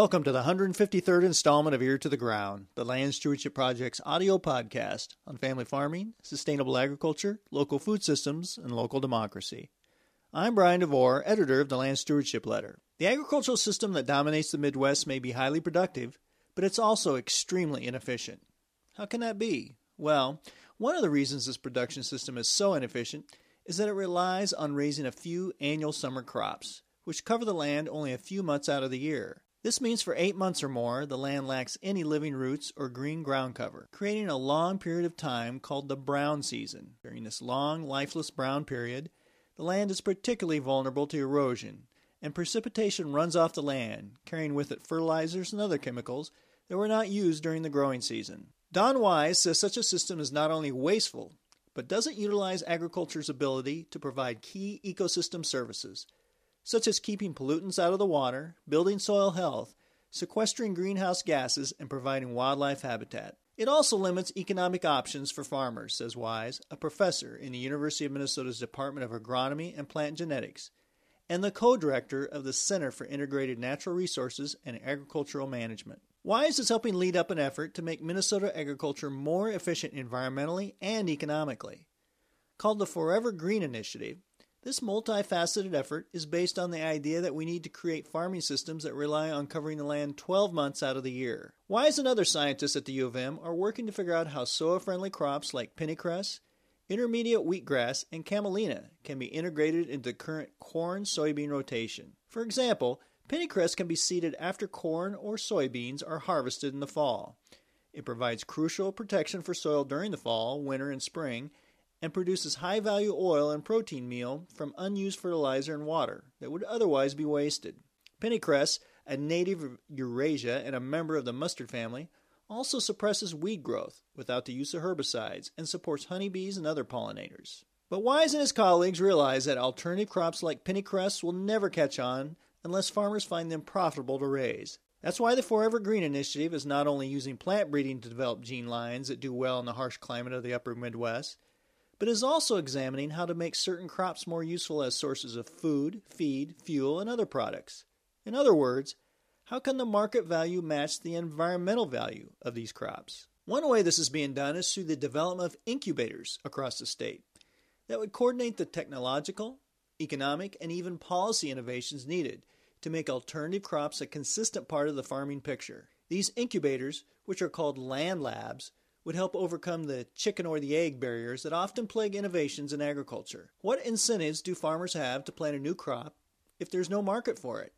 Welcome to the 153rd installment of Ear to the Ground, the Land Stewardship Project's audio podcast on family farming, sustainable agriculture, local food systems, and local democracy. I'm Brian DeVore, editor of the Land Stewardship Letter. The agricultural system that dominates the Midwest may be highly productive, but it's also extremely inefficient. How can that be? Well, one of the reasons this production system is so inefficient is that it relies on raising a few annual summer crops, which cover the land only a few months out of the year. This means for eight months or more, the land lacks any living roots or green ground cover, creating a long period of time called the brown season. During this long, lifeless brown period, the land is particularly vulnerable to erosion, and precipitation runs off the land, carrying with it fertilizers and other chemicals that were not used during the growing season. Don Wyse says such a system is not only wasteful, but doesn't utilize agriculture's ability to provide key ecosystem services such as keeping pollutants out of the water, building soil health, sequestering greenhouse gases, and providing wildlife habitat. It also limits economic options for farmers, says Wyse, a professor in the University of Minnesota's Department of Agronomy and Plant Genetics, and the co director of the Center for Integrated Natural Resources and Agricultural Management. Wyse is helping lead up an effort to make Minnesota agriculture more efficient environmentally and economically. Called the Forever Green Initiative, this multifaceted effort is based on the idea that we need to create farming systems that rely on covering the land 12 months out of the year. Wyse and other scientists at the U of M are working to figure out how soil friendly crops like pennycress, intermediate wheatgrass, and camelina can be integrated into the current corn soybean rotation. For example, pennycress can be seeded after corn or soybeans are harvested in the fall. It provides crucial protection for soil during the fall, winter, and spring and produces high value oil and protein meal from unused fertilizer and water that would otherwise be wasted. Pennycress, a native of Eurasia and a member of the mustard family, also suppresses weed growth without the use of herbicides and supports honeybees and other pollinators. But Wyse and his colleagues realize that alternative crops like pennycress will never catch on unless farmers find them profitable to raise. That's why the Forever Green Initiative is not only using plant breeding to develop gene lines that do well in the harsh climate of the upper Midwest, but is also examining how to make certain crops more useful as sources of food, feed, fuel, and other products. In other words, how can the market value match the environmental value of these crops? One way this is being done is through the development of incubators across the state that would coordinate the technological, economic, and even policy innovations needed to make alternative crops a consistent part of the farming picture. These incubators, which are called land labs, would help overcome the chicken or the egg barriers that often plague innovations in agriculture. What incentives do farmers have to plant a new crop if there's no market for it?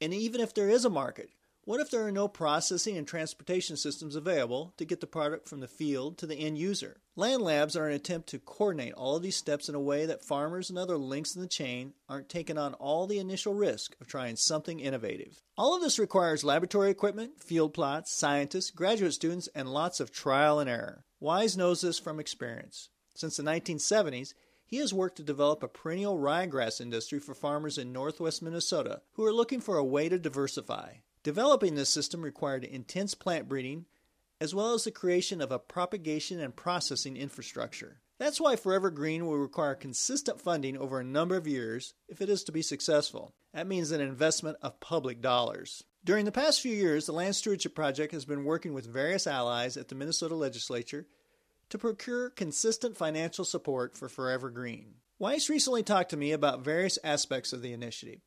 And even if there is a market, what if there are no processing and transportation systems available to get the product from the field to the end user? Land labs are an attempt to coordinate all of these steps in a way that farmers and other links in the chain aren't taking on all the initial risk of trying something innovative. All of this requires laboratory equipment, field plots, scientists, graduate students, and lots of trial and error. Wyse knows this from experience. Since the 1970s, he has worked to develop a perennial ryegrass industry for farmers in northwest Minnesota who are looking for a way to diversify. Developing this system required intense plant breeding, as well as the creation of a propagation and processing infrastructure. That's why Forever Green will require consistent funding over a number of years if it is to be successful. That means an investment of public dollars. During the past few years, the Land Stewardship Project has been working with various allies at the Minnesota legislature to procure consistent financial support for Forever Green. Wyse recently talked to me about various aspects of the initiative.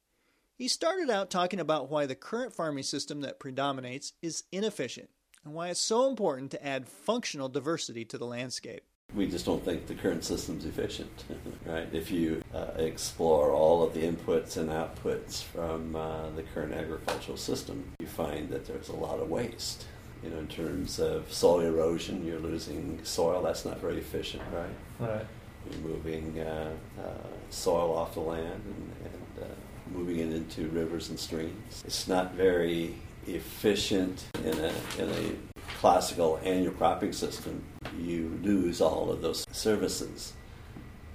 He started out talking about why the current farming system that predominates is inefficient and why it's so important to add functional diversity to the landscape. We just don't think the current system's efficient, right? If you uh, explore all of the inputs and outputs from uh, the current agricultural system, you find that there's a lot of waste. You know, in terms of soil erosion, you're losing soil. That's not very efficient, right? Right. You're moving uh, uh soil off the land and, and uh, moving it into rivers and streams. It's not very efficient in a, in a classical annual cropping system. You lose all of those services.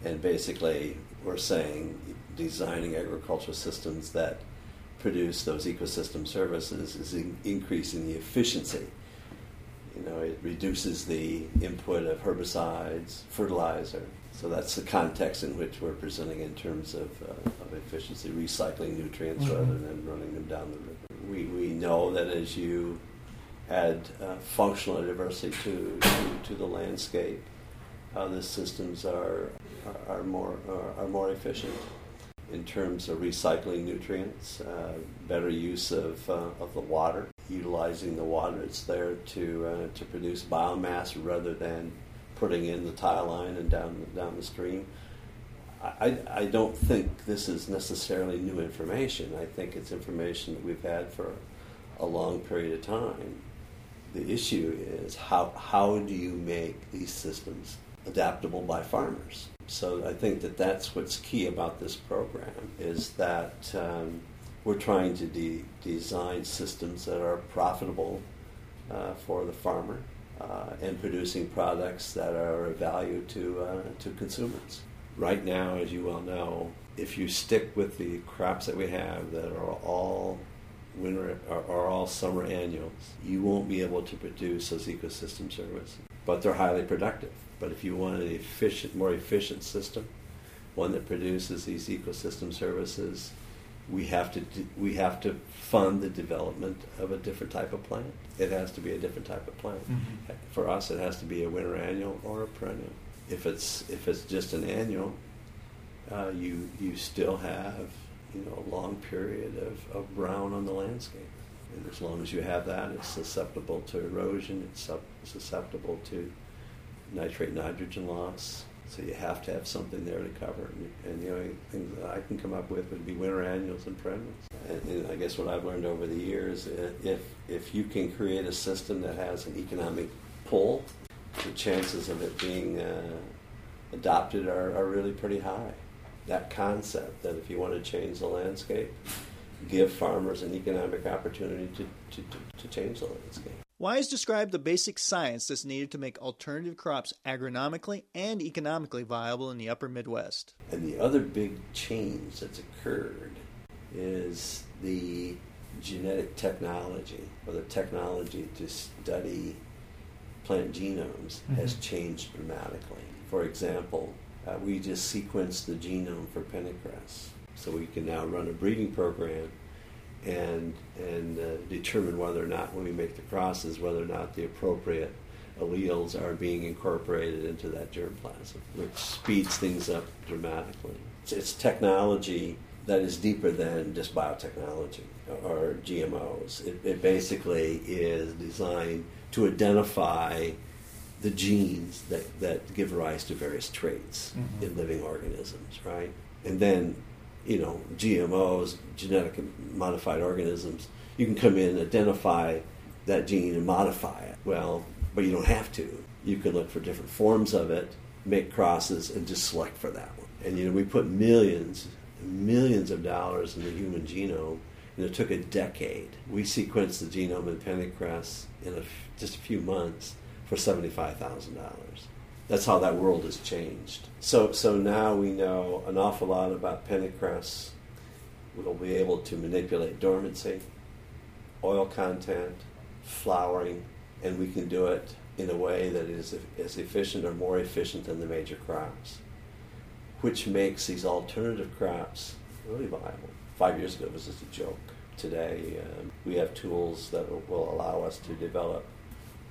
And basically, we're saying designing agricultural systems that produce those ecosystem services is in, increasing the efficiency. You know, it reduces the input of herbicides, fertilizer. So that's the context in which we're presenting in terms of, uh, of efficiency, recycling nutrients mm-hmm. rather than running them down the river. We, we know that as you add uh, functional diversity to, to, to, the landscape, uh, the systems are, are, are more, are, are more efficient in terms of recycling nutrients, uh, better use of, uh, of the water, utilizing the water that's there to, uh, to produce biomass rather than putting in the tile line and down, down the stream. I, I don't think this is necessarily new information. I think it's information that we've had for a long period of time. The issue is how, how do you make these systems adaptable by farmers? So I think that that's what's key about this program is that um, we're trying to de- design systems that are profitable uh, for the farmer uh, and producing products that are of value to uh, to consumers. Right now, as you well know, if you stick with the crops that we have that are all winter are, are all summer annuals, you won't be able to produce those ecosystem services. But they're highly productive. But if you want an efficient, more efficient system, one that produces these ecosystem services, we have to we have to fund the development of a different type of plant. It has to be a different type of plant. Mm-hmm. For us, it has to be a winter annual or a perennial. If it's if it's just an annual, uh, you you still have you know a long period of, of brown on the landscape. And as long as you have that, it's susceptible to erosion. It's susceptible to nitrate nitrogen loss. So you have to have something there to cover it. And the only thing that I can come up with would be winter annuals and perennials. And, and I guess what I've learned over the years, if if you can create a system that has an economic pull, the chances of it being uh, adopted are, are really pretty high. That concept that if you want to change the landscape, give farmers an economic opportunity to, to, to, to change the landscape. Wyse described the basic science that's needed to make alternative crops agronomically and economically viable in the upper Midwest. And the other big change that's occurred is the genetic technology or the technology to study plant genomes mm-hmm. has changed dramatically. For example, uh, we just sequenced the genome for pennycress. So we can now run a breeding program and and uh, determine whether or not when we make the crosses whether or not the appropriate alleles are being incorporated into that germplasm, which speeds things up dramatically. It's, it's technology that is deeper than just biotechnology or GMOs. It, it basically is designed to identify the genes that, that give rise to various traits mm-hmm. in living organisms, right? And then you know, GMOs, genetic modified organisms, you can come in, identify that gene, and modify it. Well, but you don't have to. You can look for different forms of it, make crosses, and just select for that one. And you know, we put millions, millions of dollars in the human genome, and it took a decade. We sequenced the genome in pennycress in a, just a few months for seventy-five thousand dollars that's how that world has changed. So, so now we know an awful lot about pennycress. We'll be able to manipulate dormancy, oil content, flowering, and we can do it in a way that is as efficient or more efficient than the major crops, which makes these alternative crops really viable. Five years ago, it was just a joke. Today, um, we have tools that will allow us to develop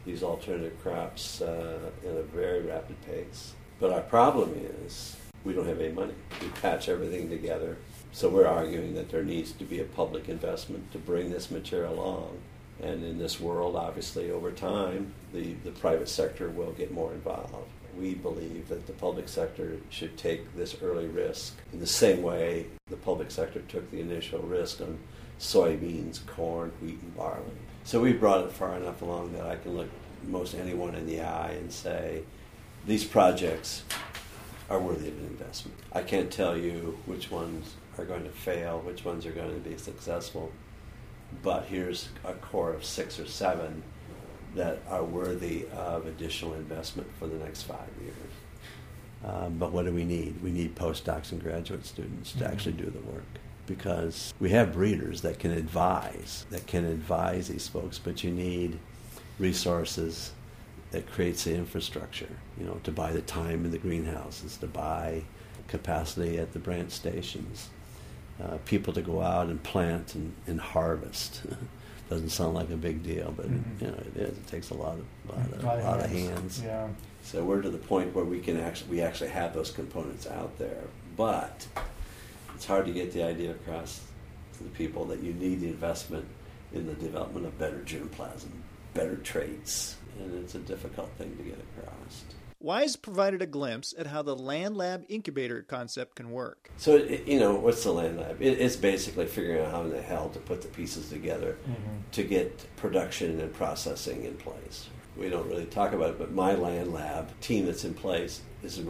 these alternative crops uh, in a very rapid pace. But our problem is we don't have any money. We patch everything together. So we're arguing that there needs to be a public investment to bring this material along. And in this world, obviously, over time, the, the private sector will get more involved. We believe that the public sector should take this early risk in the same way the public sector took the initial risk on soybeans, corn, wheat, and barley. So we've brought it far enough along that I can look most anyone in the eye and say, these projects are worthy of an investment. I can't tell you which ones are going to fail, which ones are going to be successful, but here's a core of six or seven that are worthy of additional investment for the next five years. Um, but what do we need? We need postdocs and graduate students to mm-hmm. actually do the work because we have breeders that can advise, that can advise these folks, but you need resources that creates the infrastructure, you know, to buy the time in the greenhouses, to buy capacity at the branch stations, uh, people to go out and plant and, and harvest. Doesn't sound like a big deal, but Mhm. you know it is. It takes a lot of lot of, Lot lot of hands. hands. Yeah. So we're to the point where we can actually we actually have those components out there, but it's hard to get the idea across to the people that you need the investment in the development of better germplasm, better traits, and it's a difficult thing to get across. Wyse provided a glimpse at how the Land Lab incubator concept can work. So you know, what's the land lab? It's basically figuring out how in the hell to put the pieces together Mhm. to get production and processing in place. We don't really talk about it, but my land lab team that's in place is in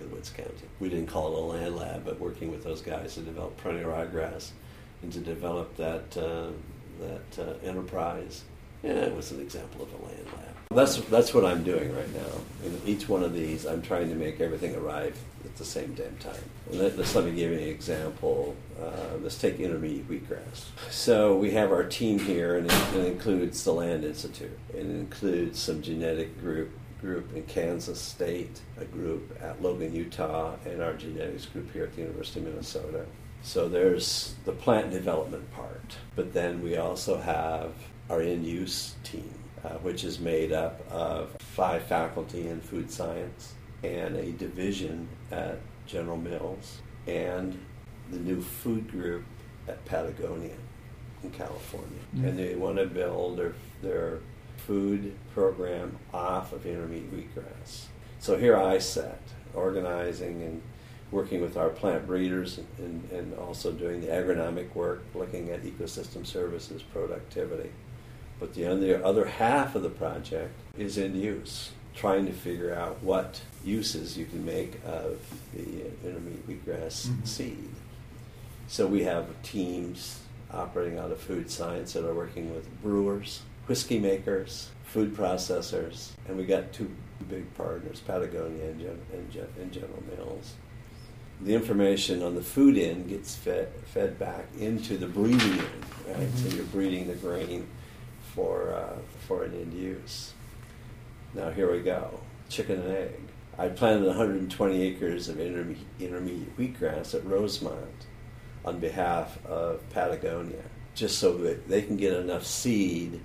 of the Woods County. We didn't call it a land lab, but working with those guys to develop perennial ryegrass and to develop that uh, that uh, enterprise. Yeah, it was an example of a land lab. That's that's what I'm doing right now. In each one of these, I'm trying to make everything arrive at the same damn time. Let, us let me give you an example. Uh, let's take intermediate wheatgrass. So we have our team here, and it, it includes the Land Institute. It includes some genetic group group in Kansas State, a group at Logan, Utah, and our genetics group here at the University of Minnesota. So there's the plant development part, but then we also have our in-use team, uh, which is made up of five faculty in food science and a division at General Mills and the new food group at Patagonia in California. Mm. And they want to build their, their food program off of intermediate wheatgrass. So here I sat, organizing and working with our plant breeders and, and also doing the agronomic work, looking at ecosystem services, productivity. But the other, half of the project is in use, trying to figure out what uses you can make of the intermediate wheatgrass Mhm. seed. So we have teams operating out of food science that are working with brewers, whiskey makers, food processors, and we got two big partners, Patagonia and, Gen- and, Gen- and General Mills. The information on the food end gets fed, fed back into the breeding end, right? So Mhm. you're breeding the grain for, uh, for an end use. Now here we go, chicken and egg. I planted 120 acres of interme- intermediate wheatgrass at Rosemount on behalf of Patagonia, just so that they can get enough seed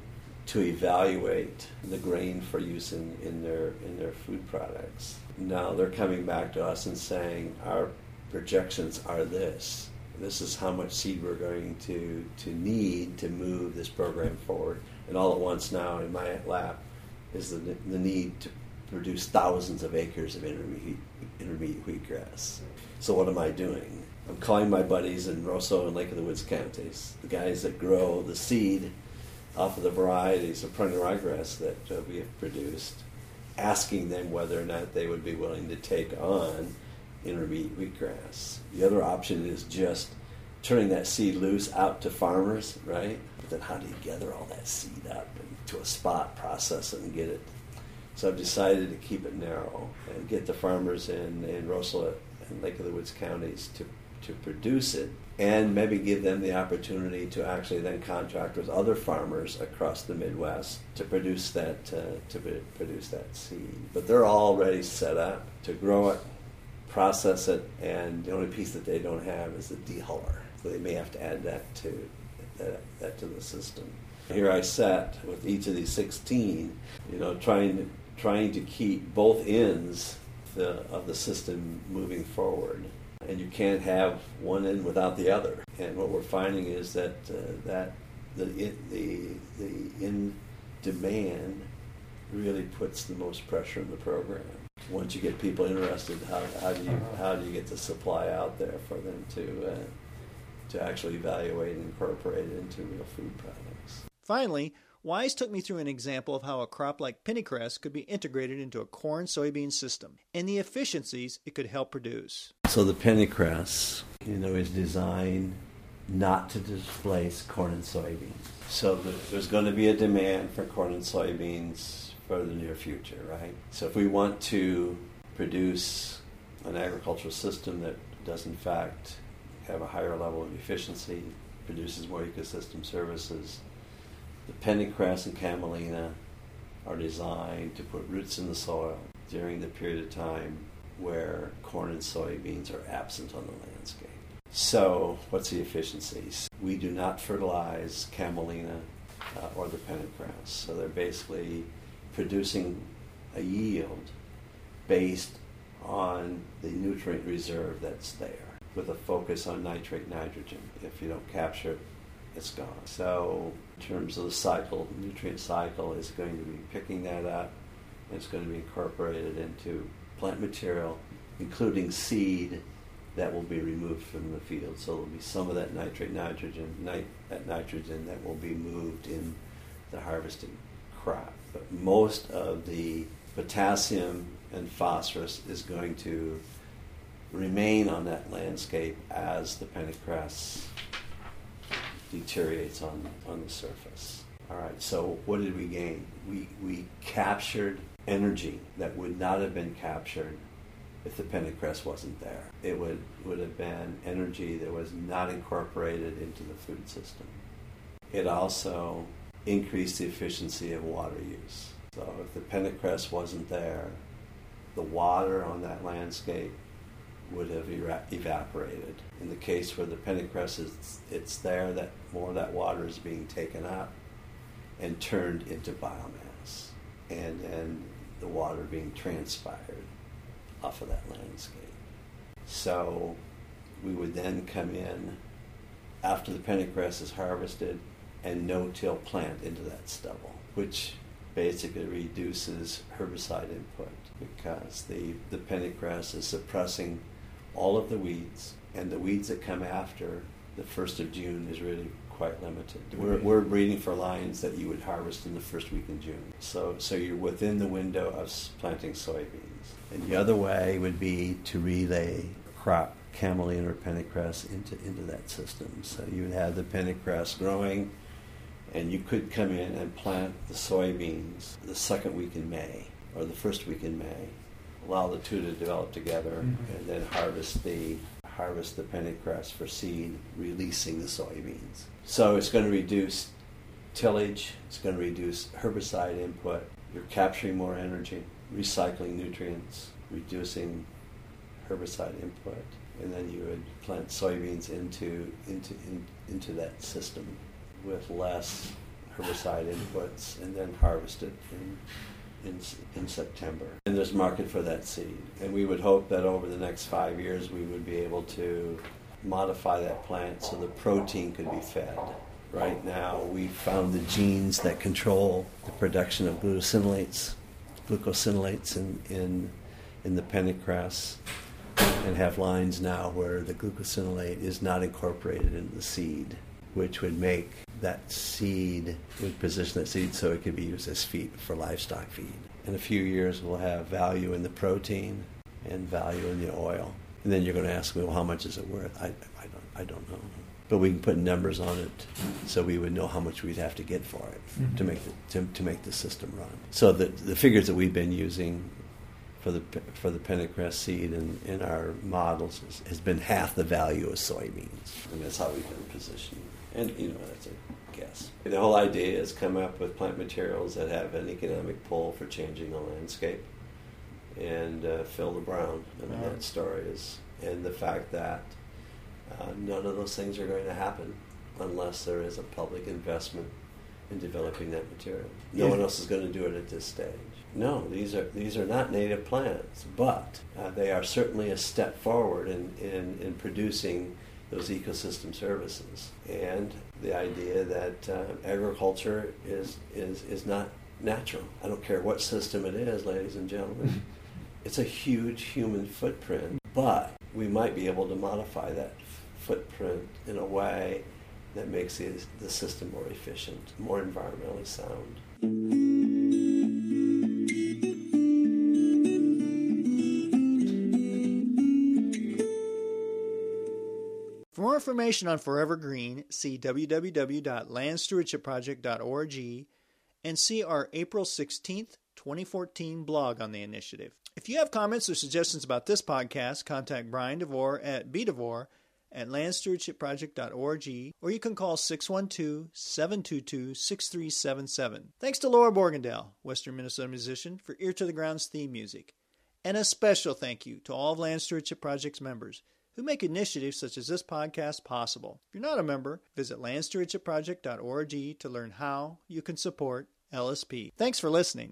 to evaluate the grain for use in, in their in their food products. Now they're coming back to us and saying our projections are this. This is how much seed we're going to, to need to move this program forward. And all at once now in my lap is the, the need to produce thousands of acres of intermediate, intermediate wheatgrass. So what am I doing? I'm calling my buddies in Roseau and Lake of the Woods counties, the guys that grow the seed off of the varieties of perennial ryegrass that uh, we have produced, asking them whether or not they would be willing to take on intermediate wheatgrass. The other option is just turning that seed loose out to farmers, right? But then how do you gather all that seed up into a spot, process it, and get it? So I've decided to keep it narrow and get the farmers in, in Roseau and Lake of the Woods counties to, to produce it and maybe give them the opportunity to actually then contract with other farmers across the Midwest to produce that uh, to pro- produce that seed. But they're already set up to grow it, process it, and the only piece that they don't have is the dehuller. They may have to add that to that, that to the system. Here I sat with each of these 16, you know, trying trying to keep both ends the, of the system moving forward. And you can't have one end without the other. And what we're finding is that uh, that the the the in demand really puts the most pressure on the program. Once you get people interested, how, how do you how do you get the supply out there for them to uh, to actually evaluate and incorporate it into real food products? Finally, Wyse took me through an example of how a crop like pennycress could be integrated into a corn soybean system and the efficiencies it could help produce. So the pennycress, you know, is designed not to displace corn and soybeans. So there's going to be a demand for corn and soybeans for the near future, right? So if we want to produce an agricultural system that does in fact have a higher level of efficiency, produces more ecosystem services, the pennycress and camelina are designed to put roots in the soil during the period of time where corn and soybeans are absent on the landscape. So, what's the efficiencies? We do not fertilize camelina uh, or the pennycress. So, they're basically producing a yield based on the nutrient reserve that's there with a focus on nitrate nitrogen. If you don't capture it, it's gone. So, in terms of the cycle, the nutrient cycle is going to be picking that up. And it's going to be incorporated into plant material, including seed that will be removed from the field. So there'll be some of that nitrate nitrogen, nit- that nitrogen that will be moved in the harvested crop. But most of the potassium and phosphorus is going to remain on that landscape as the pennycress deteriorates on, on the surface. All right, so what did we gain? We, we captured energy that would not have been captured if the pennycress wasn't there. It would, would have been energy that was not incorporated into the food system. It also increased the efficiency of water use. So if the pennycress wasn't there, the water on that landscape would have evaporated. In the case where the pennycress is, it's there that more of that water is being taken up and turned into biomass, and then the water being transpired off of that landscape. So we would then come in after the pennycress is harvested and no-till plant into that stubble, which basically reduces herbicide input because the, the pennycress is suppressing all of the weeds, and the weeds that come after the 1st of June is really quite limited. We're, mm-hmm. we're breeding for lines that you would harvest in the first week in June. So, so you're within the window of planting soybeans. And the other way would be to relay crop, camelina or pennycress, into, into that system. So you would have the pennycress growing, and you could come in and plant the soybeans the second week in May or the first week in May, allow the two to develop together, mm-hmm. and then harvest the harvest the pennycress for seed, releasing the soybeans. So it's going to reduce tillage, it's going to reduce herbicide input, you're capturing more energy, recycling nutrients, reducing herbicide input, and then you would plant soybeans into, into, in, into that system with less herbicide inputs and then harvest it in in, in September. And there's market for that seed. And we would hope that over the next five years we would be able to modify that plant so the protein could be fed. Right now, we found the genes that control the production of glucosinolates, glucosinolates in, in, in the pennycress, and have lines now where the glucosinolate is not incorporated in the seed, which would make that seed, would position that seed so it could be used as feed for livestock feed. In a few years, we'll have value in the protein and value in the oil. And then you're going to ask me, well, how much is it worth? I, I, don't, I don't know. But we can put numbers on it so we would know how much we'd have to get for it mm-hmm. to, make the, to, to make the system run. So the, the figures that we've been using for the for the pennycress seed in, in our models has, has been half the value of soybeans, and that's how we've been positioned. And you know, that's a guess. The whole idea is come up with plant materials that have an economic pull for changing the landscape and uh, fill the brown. I mean, that story is, and the fact that uh, none of those things are going to happen unless there is a public investment in developing that material. No yeah. one else is going to do it at this stage. No, these are these are not native plants, but uh, they are certainly a step forward in, in, in producing those ecosystem services. And the idea that uh, agriculture is, is, is not natural. I don't care what system it is, ladies and gentlemen. it's a huge human footprint, but we might be able to modify that footprint in a way that makes the, the system more efficient, more environmentally sound. Information on Forever Green, see www.landstewardshipproject.org and see our April 16th, 2014 blog on the initiative. If you have comments or suggestions about this podcast, contact Brian DeVore at bdevore at landstewardshipproject.org or you can call 612 722 6377. Thanks to Laura Borgendale, Western Minnesota musician, for Ear to the Ground's theme music. And a special thank you to all of Land Stewardship Project's members who make initiatives such as this podcast possible. If you're not a member, visit landstewardshipproject.org to learn how you can support LSP. Thanks for listening.